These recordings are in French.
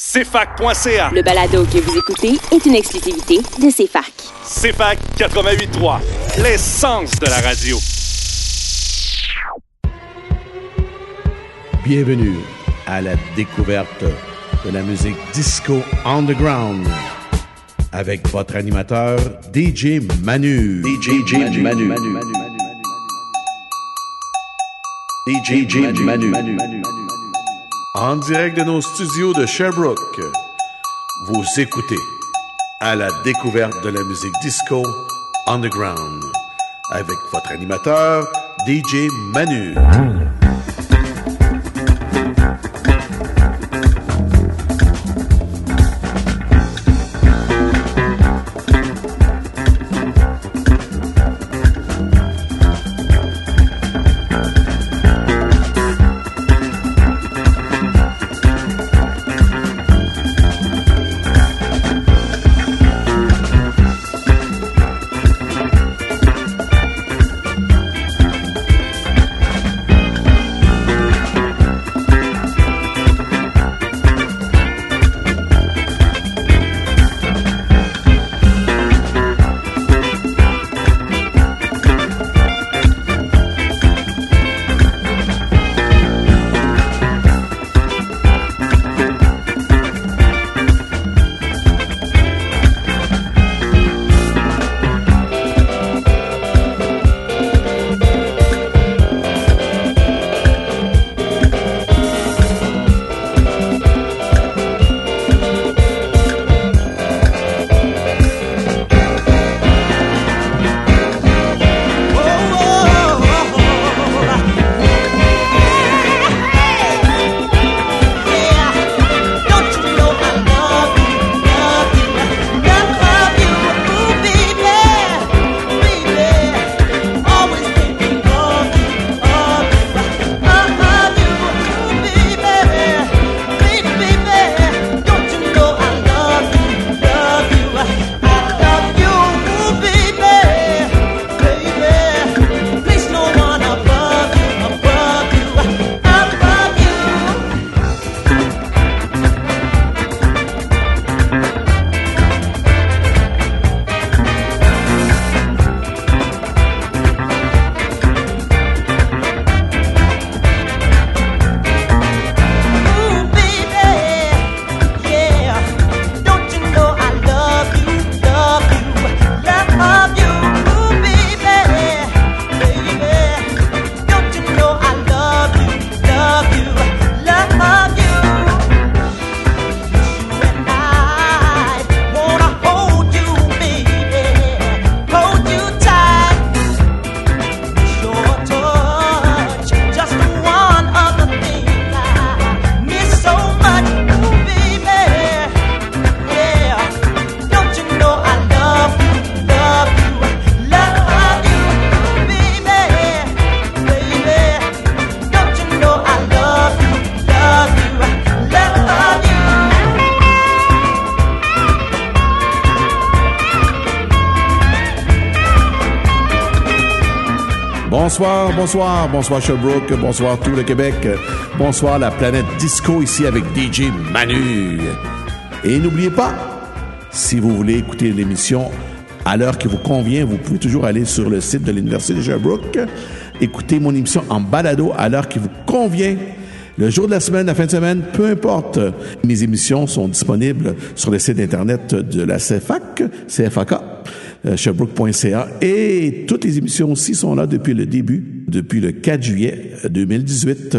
CFAC.ca. Le balado que vous écoutez est une exclusivité de CFAC. CFAC 88.3, l'essence de la radio. Bienvenue à la découverte de la musique disco underground avec votre animateur DJ Manu. DJ Manu. DJ Manu. En direct de nos studios de Sherbrooke, vous écoutez à la découverte de la musique disco underground avec votre animateur DJ Manu. Bonsoir, bonsoir, bonsoir Sherbrooke, bonsoir tout le Québec, bonsoir la planète disco ici avec DJ Manu. Et n'oubliez pas, si vous voulez écouter l'émission à l'heure qui vous convient, vous pouvez toujours aller sur le site de l'Université de Sherbrooke, écouter mon émission en balado à l'heure qui vous convient. Le jour de la semaine, la fin de semaine, peu importe. Mes émissions sont disponibles sur le site internet de la CFAC, CFAK, sherbrooke.ca. Et toutes les émissions aussi sont là depuis le début, depuis le 4 juillet 2018.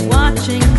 watching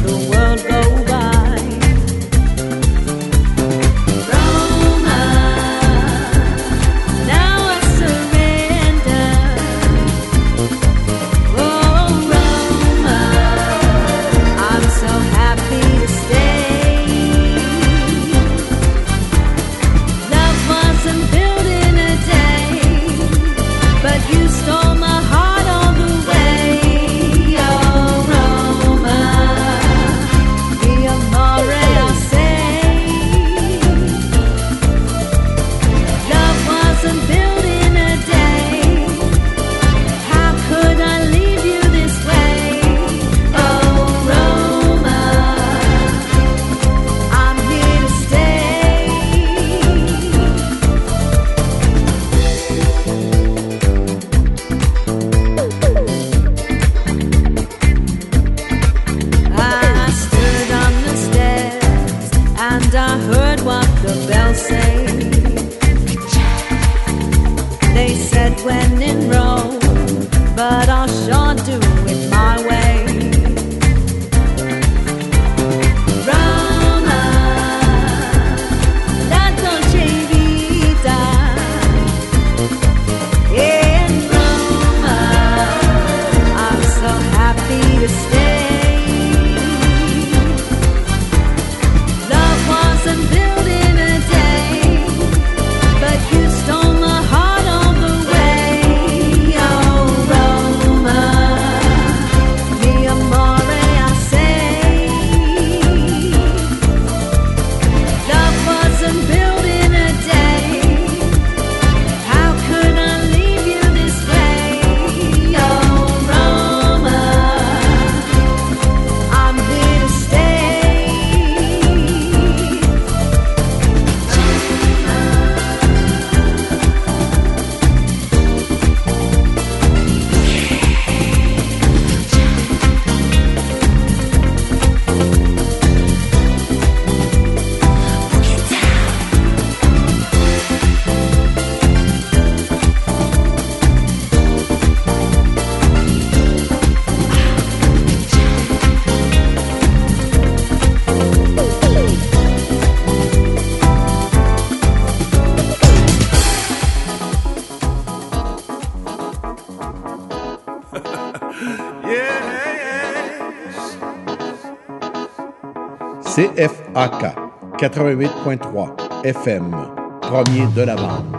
CFAK 88.3 FM, premier de la bande.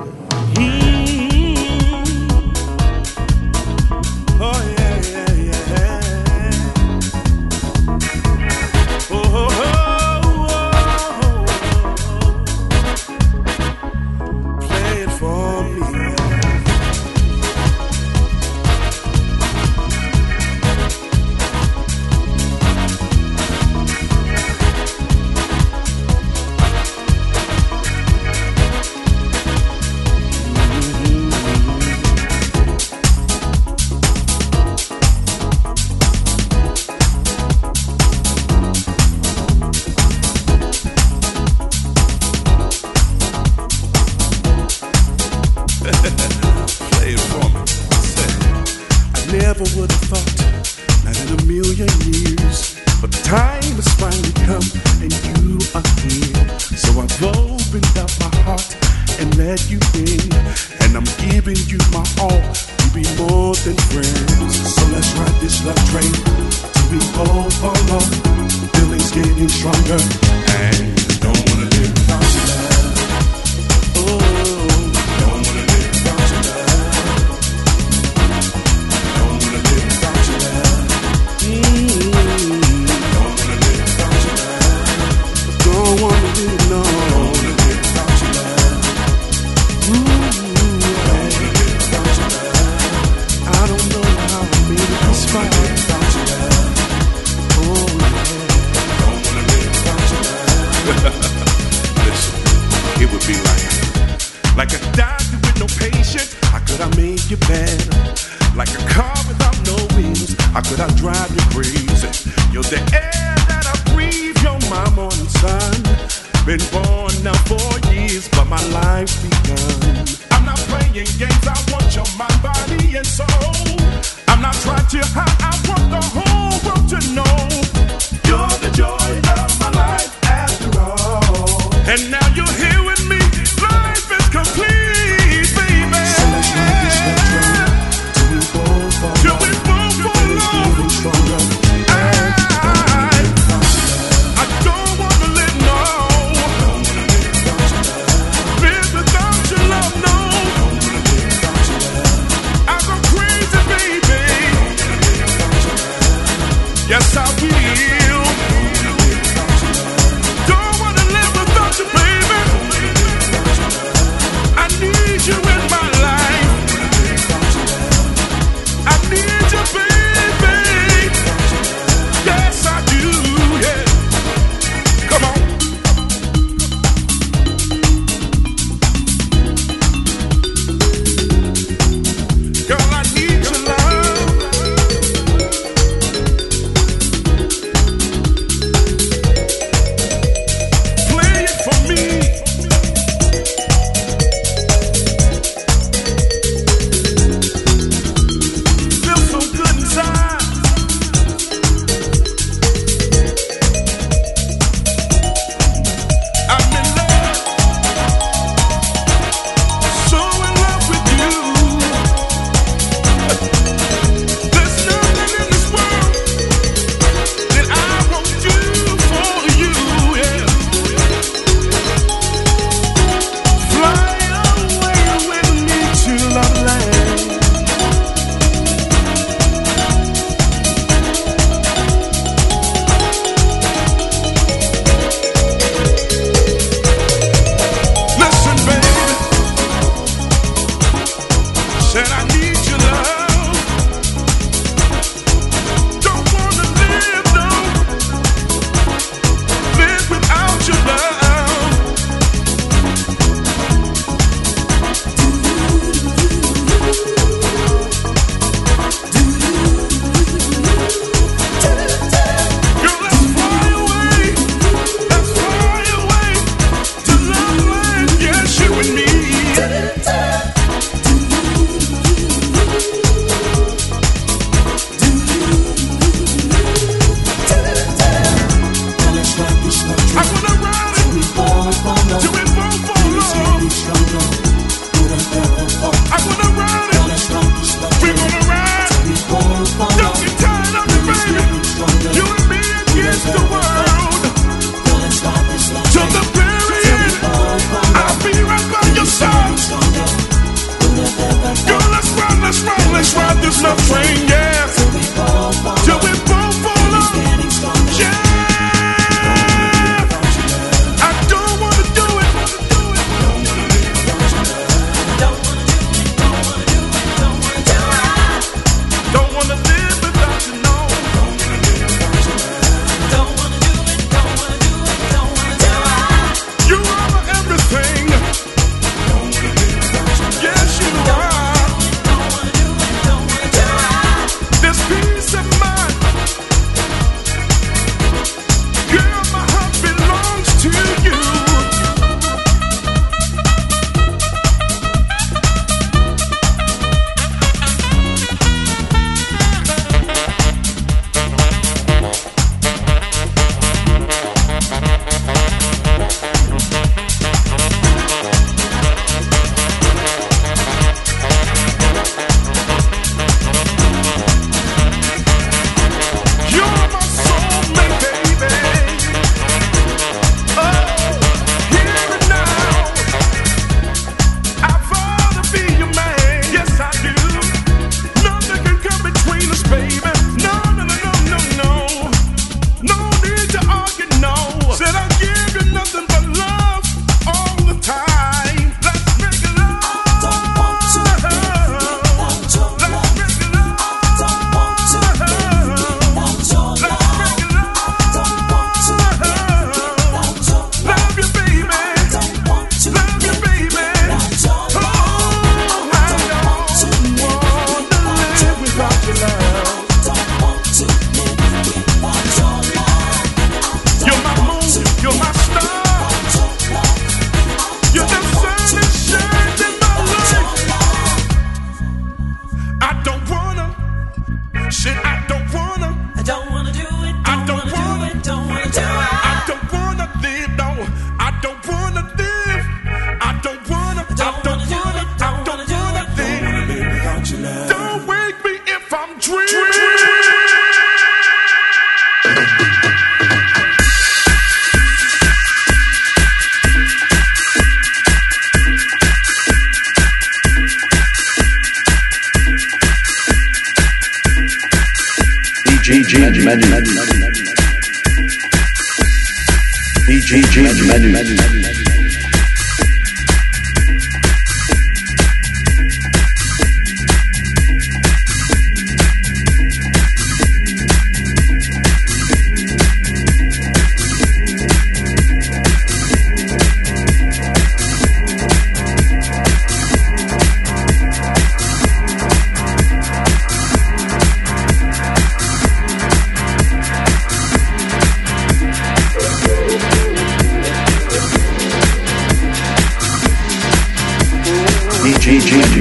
DJ Manu.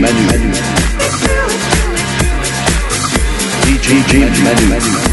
Manu, Manu. DJ menu. Manu.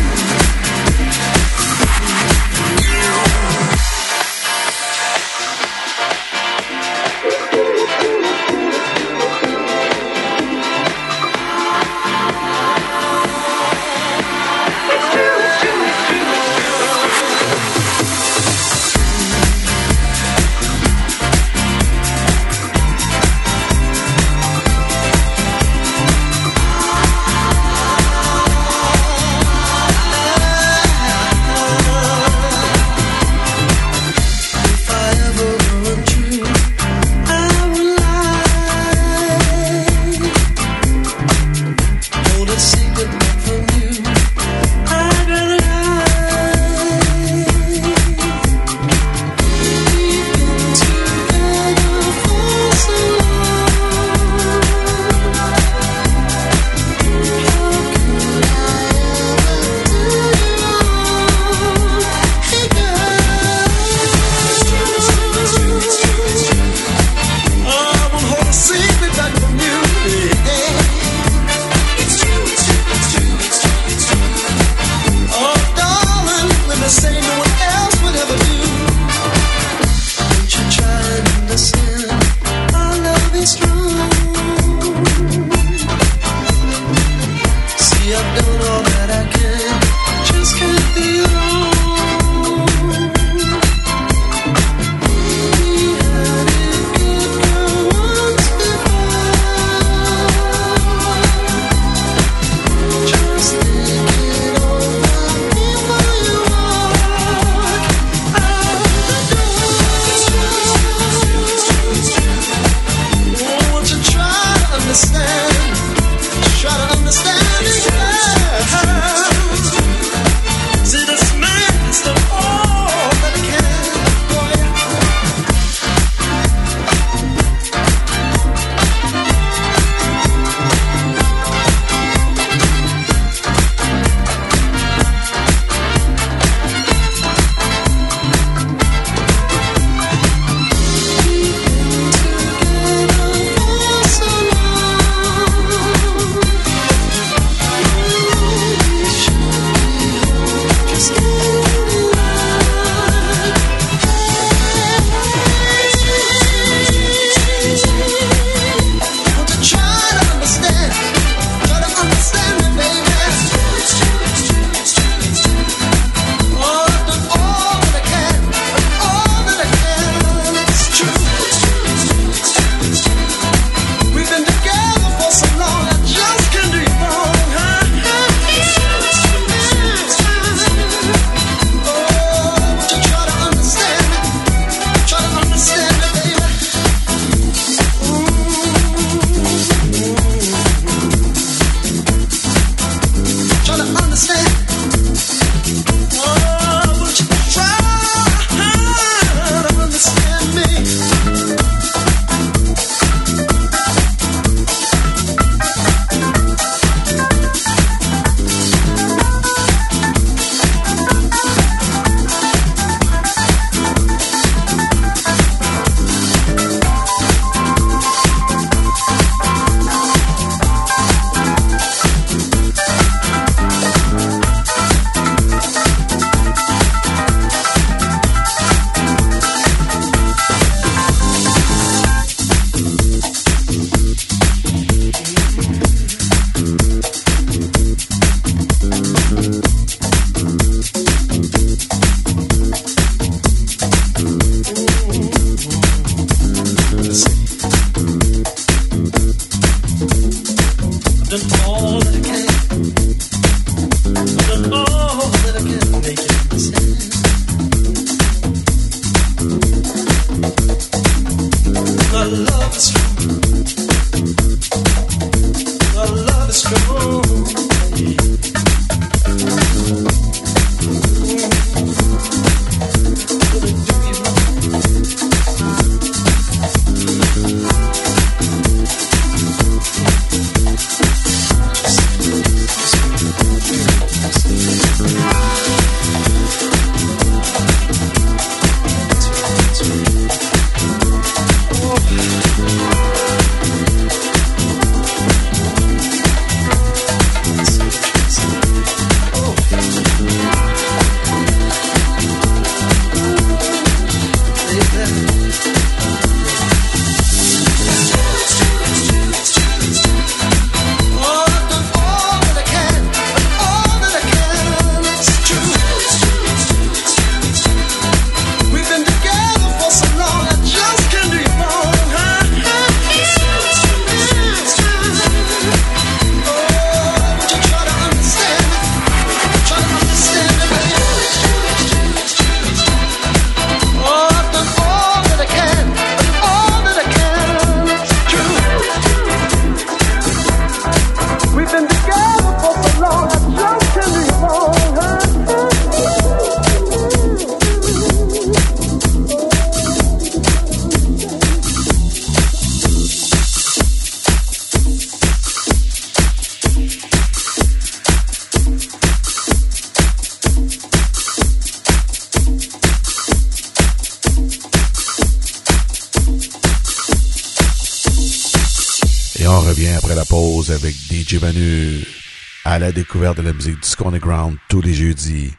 De la musique disco underground tous les jeudis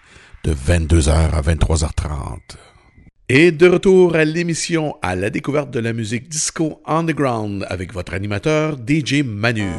de 22h à 23h30. Et de retour à l'émission à la découverte de la musique disco underground avec votre animateur DJ Manu.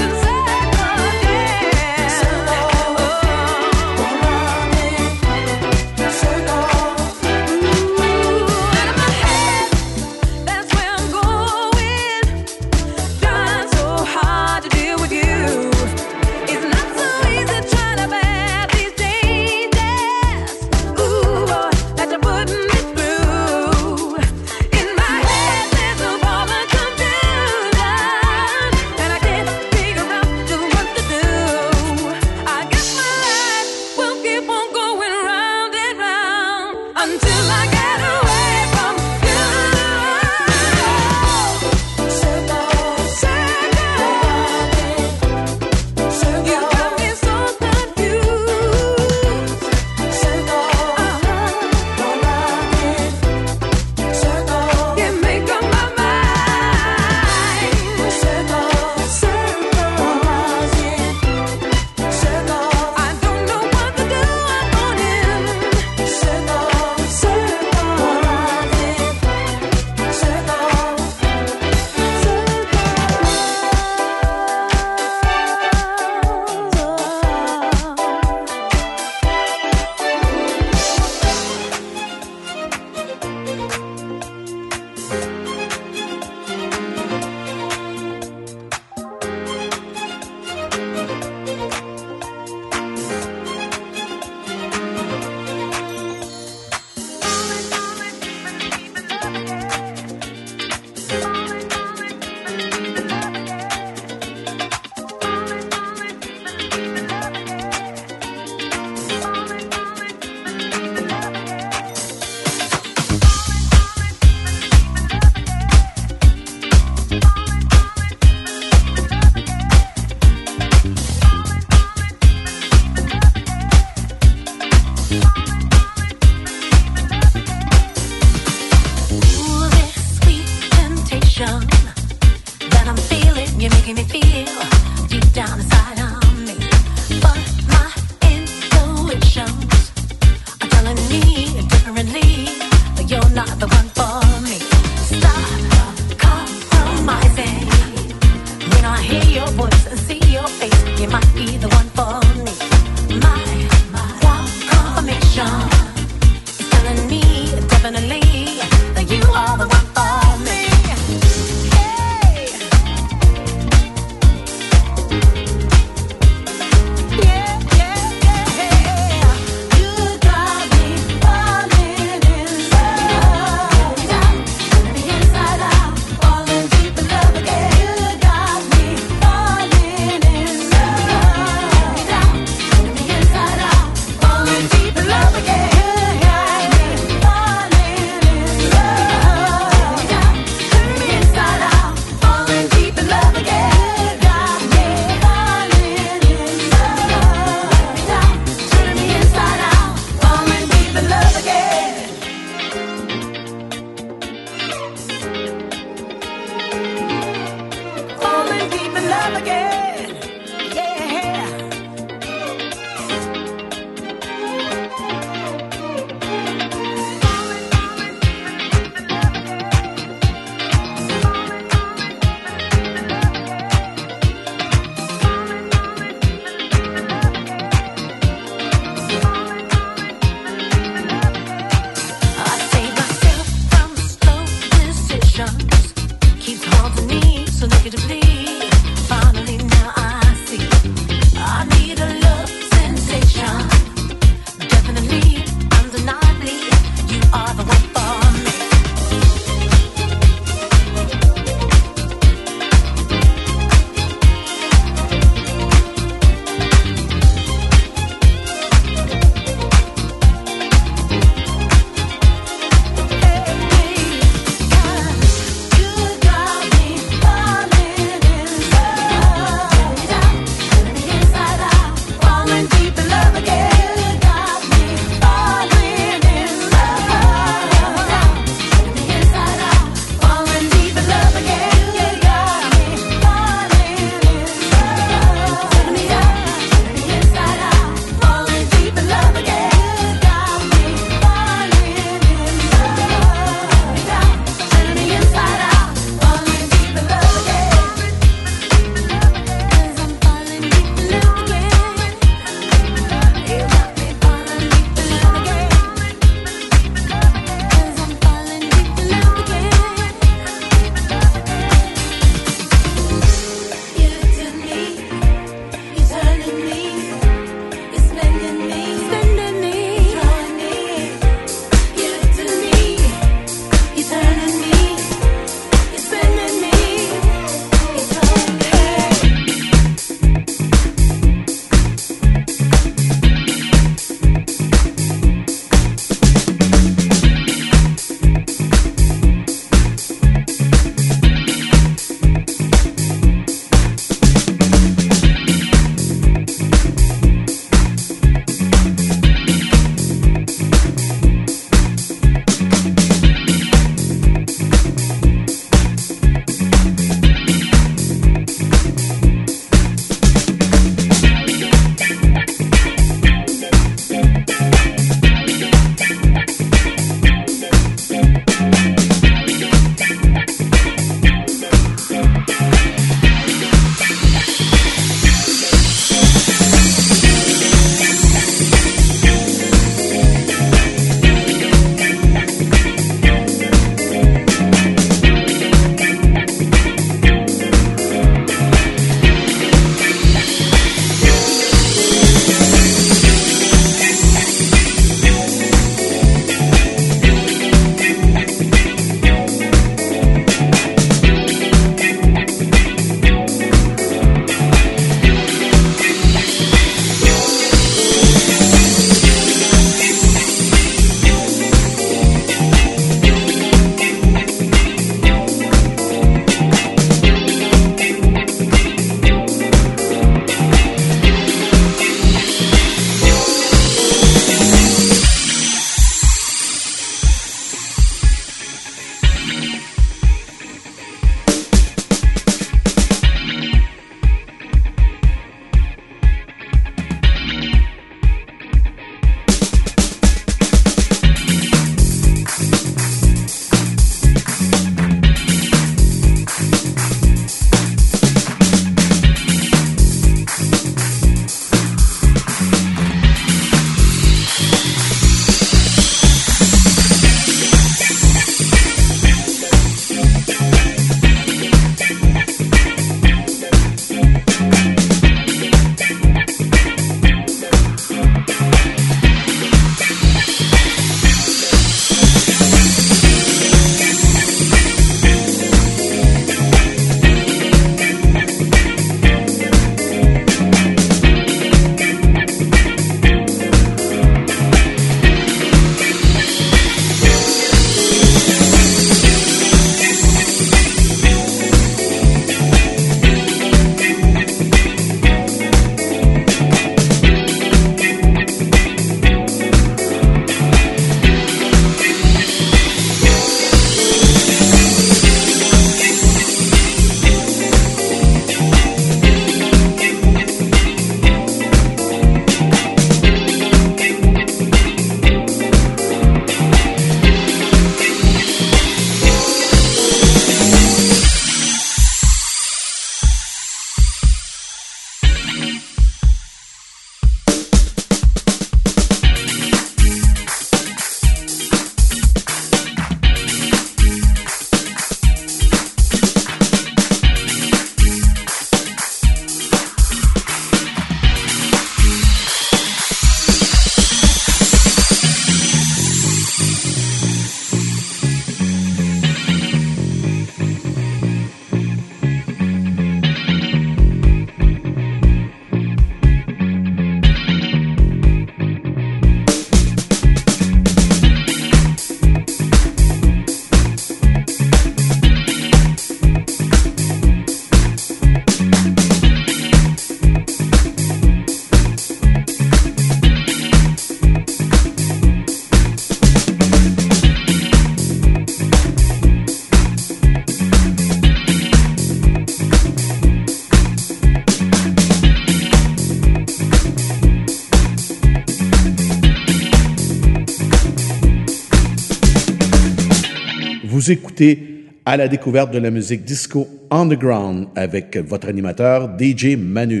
Vous écoutez à la découverte de la musique disco underground avec votre animateur DJ Manu.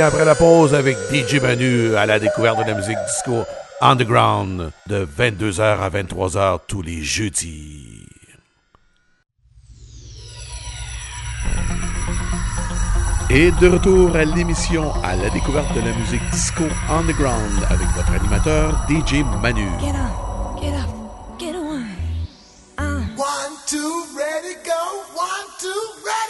après la pause avec DJ Manu à la découverte de la musique disco underground de 22h à 23h tous les jeudis. Et de retour à l'émission à la découverte de la musique disco underground avec votre animateur DJ Manu. Get up, get up. Get on. Uh. One, two, ready, go. One, two, ready.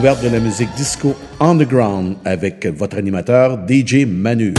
De la musique disco underground avec votre animateur DJ Manu.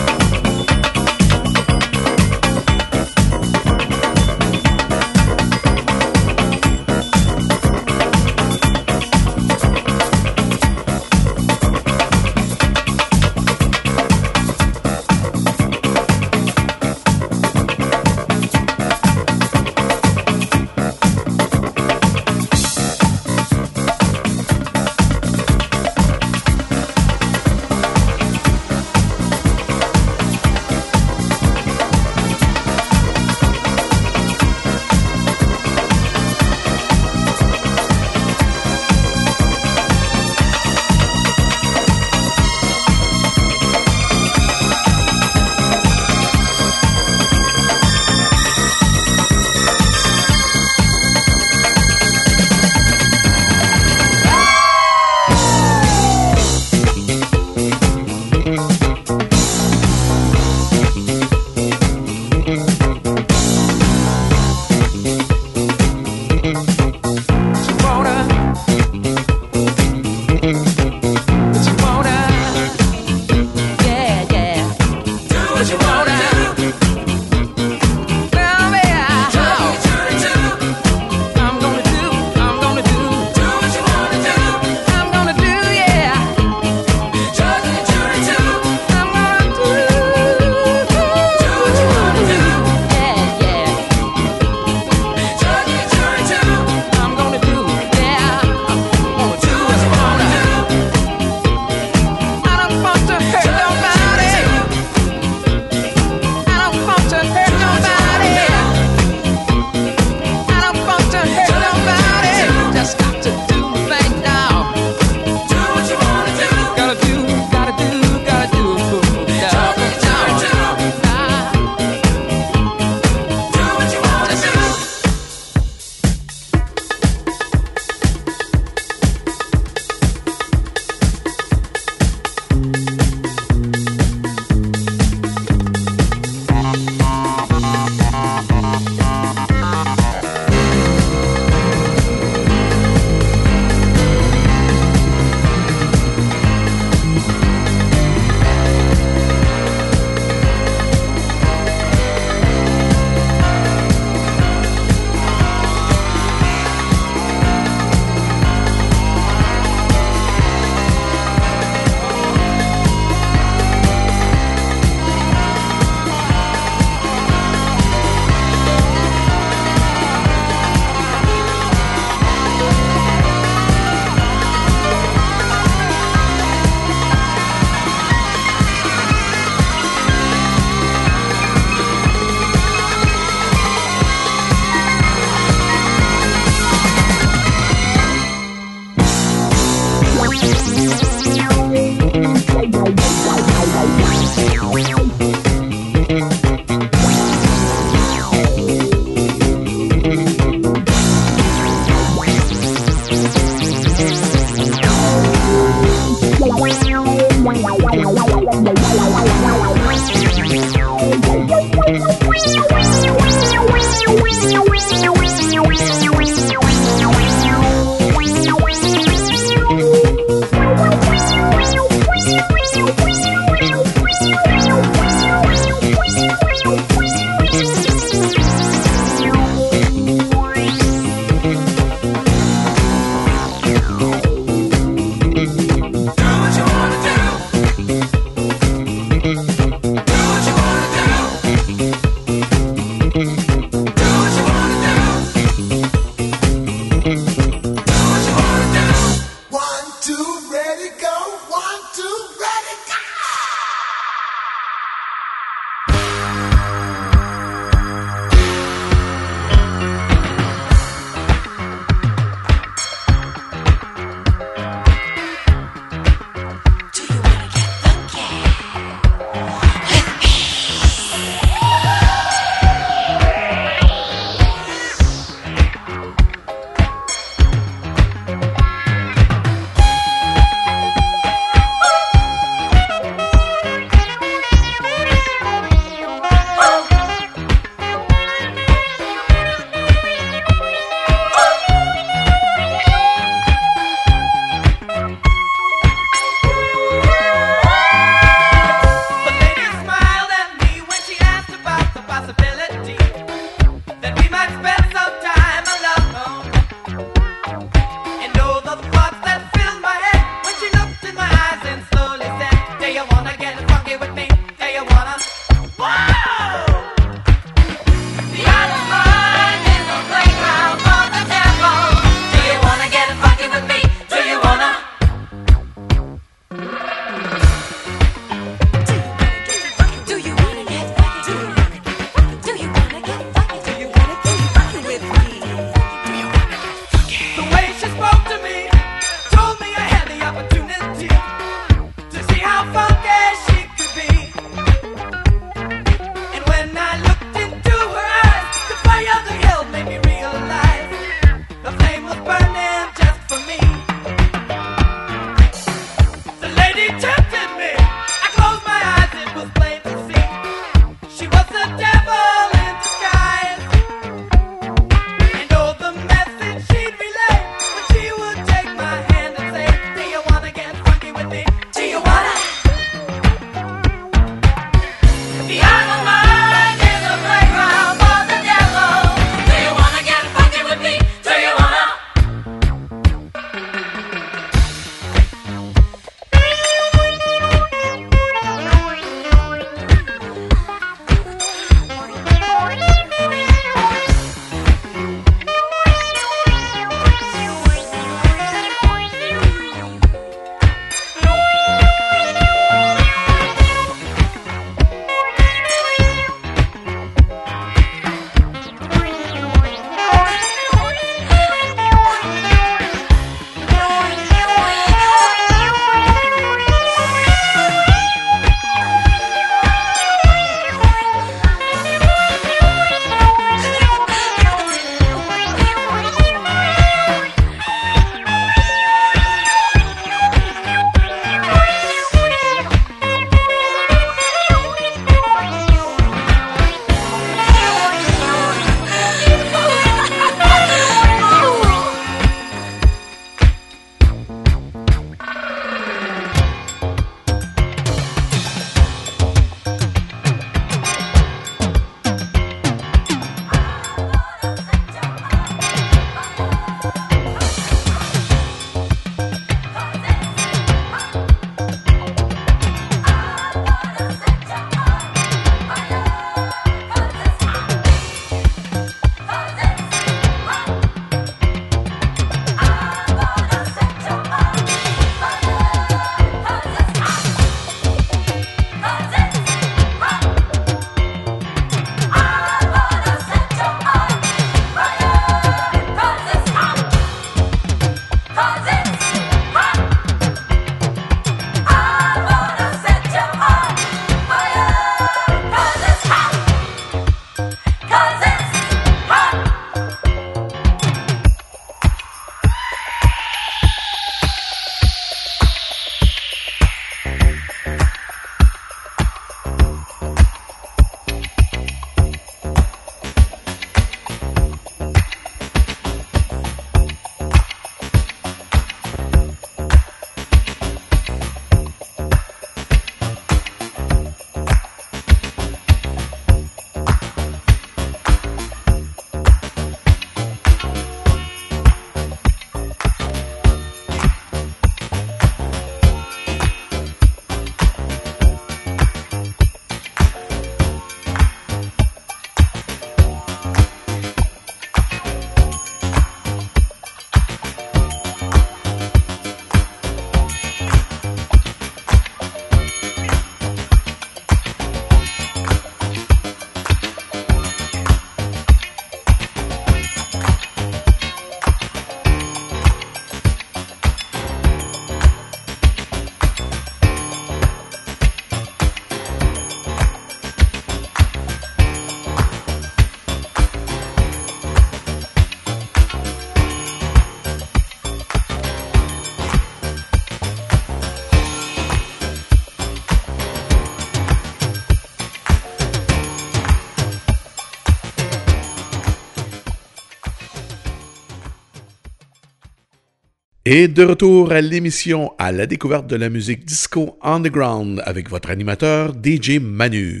Et de retour à l'émission à la découverte de la musique disco underground avec votre animateur DJ Manu.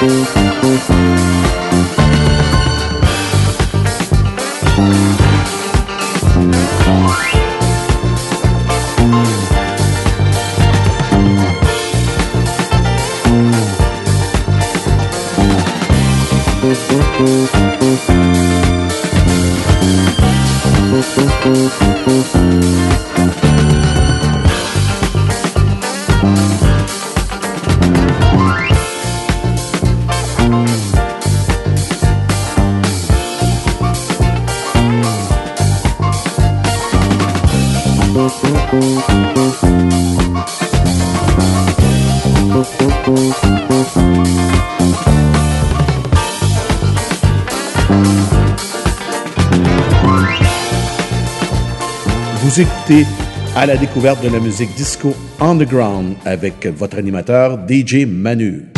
Vous à la découverte de la musique disco underground avec votre animateur DJ Manu.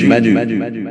DJ Manu.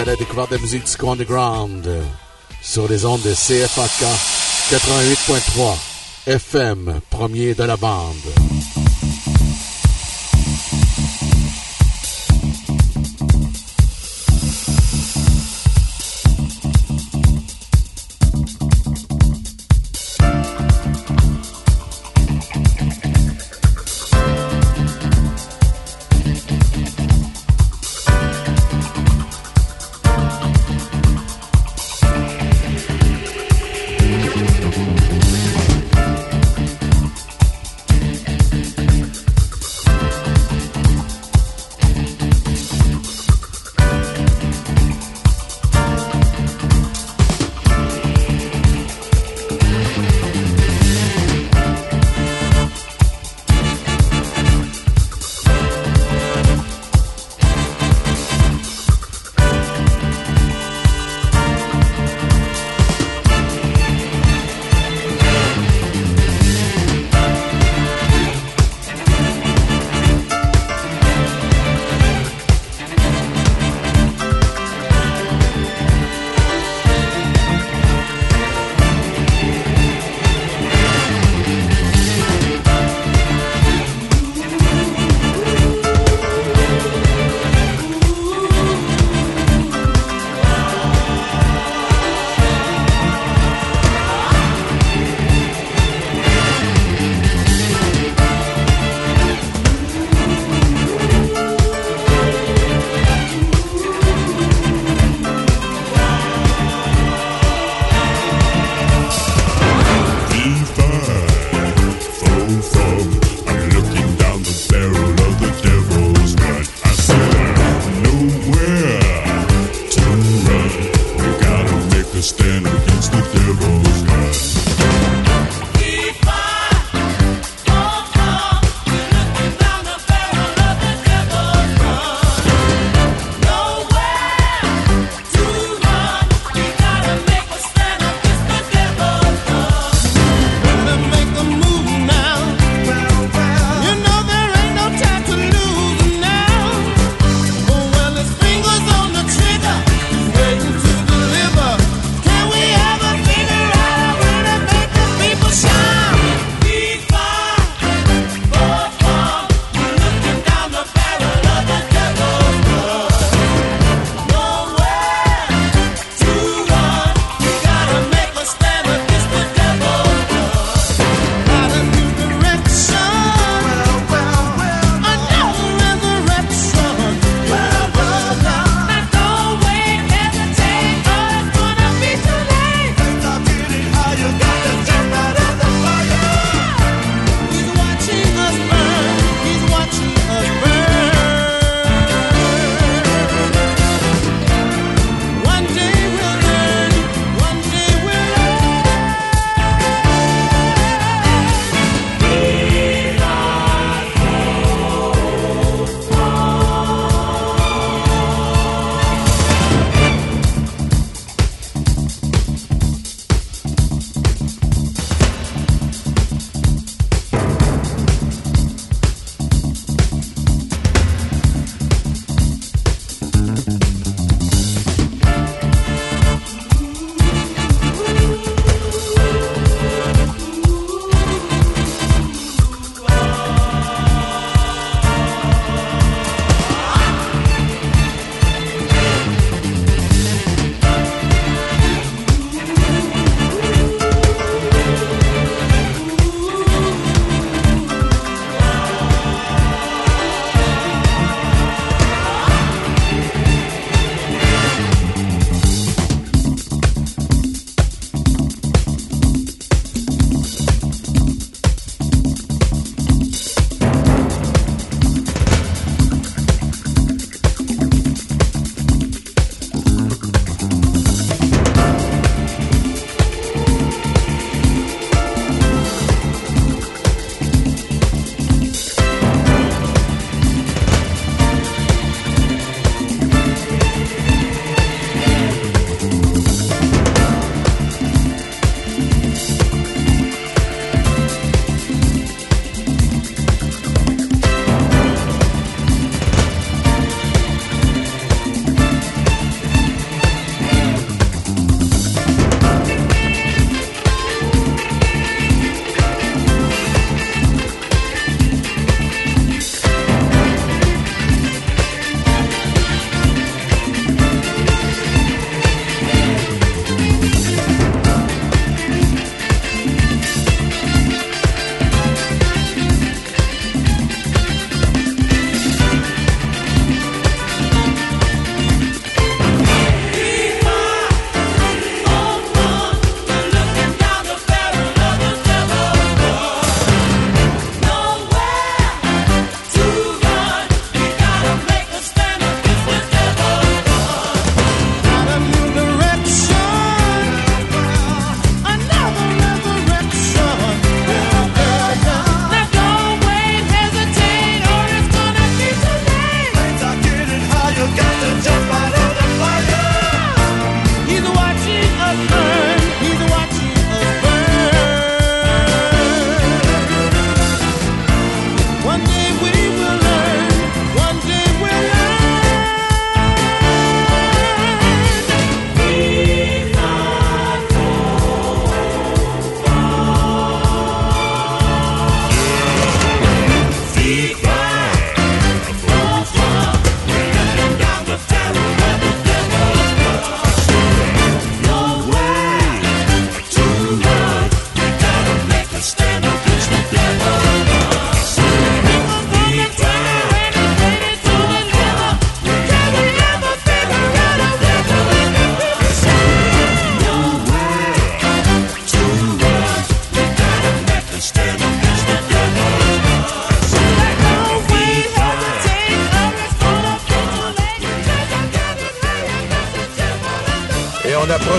À la découverte de la musique disco underground euh, sur les ondes de CFAK 88.3 FM, premier de la bande.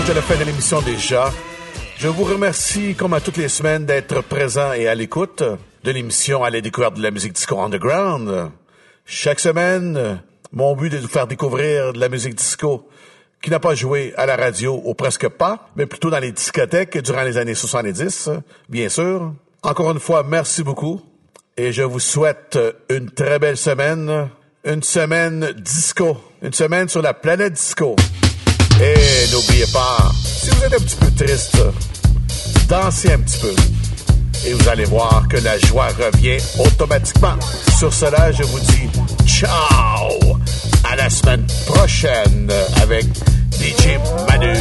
De l'émission déjà. Je vous remercie, comme à toutes les semaines, d'être présent et à l'écoute de l'émission à la découverte de la musique disco underground. Chaque semaine, mon but est de vous faire découvrir de la musique disco qui n'a pas joué à la radio ou presque pas, mais plutôt dans les discothèques durant les années 70, bien sûr. Encore une fois, merci beaucoup et je vous souhaite une très belle semaine, une semaine disco, une semaine sur la planète disco. Et n'oubliez pas, si vous êtes un petit peu triste, dansez un petit peu. Et vous allez voir que la joie revient automatiquement. Sur cela, je vous dis ciao! À la semaine prochaine avec DJ Manu.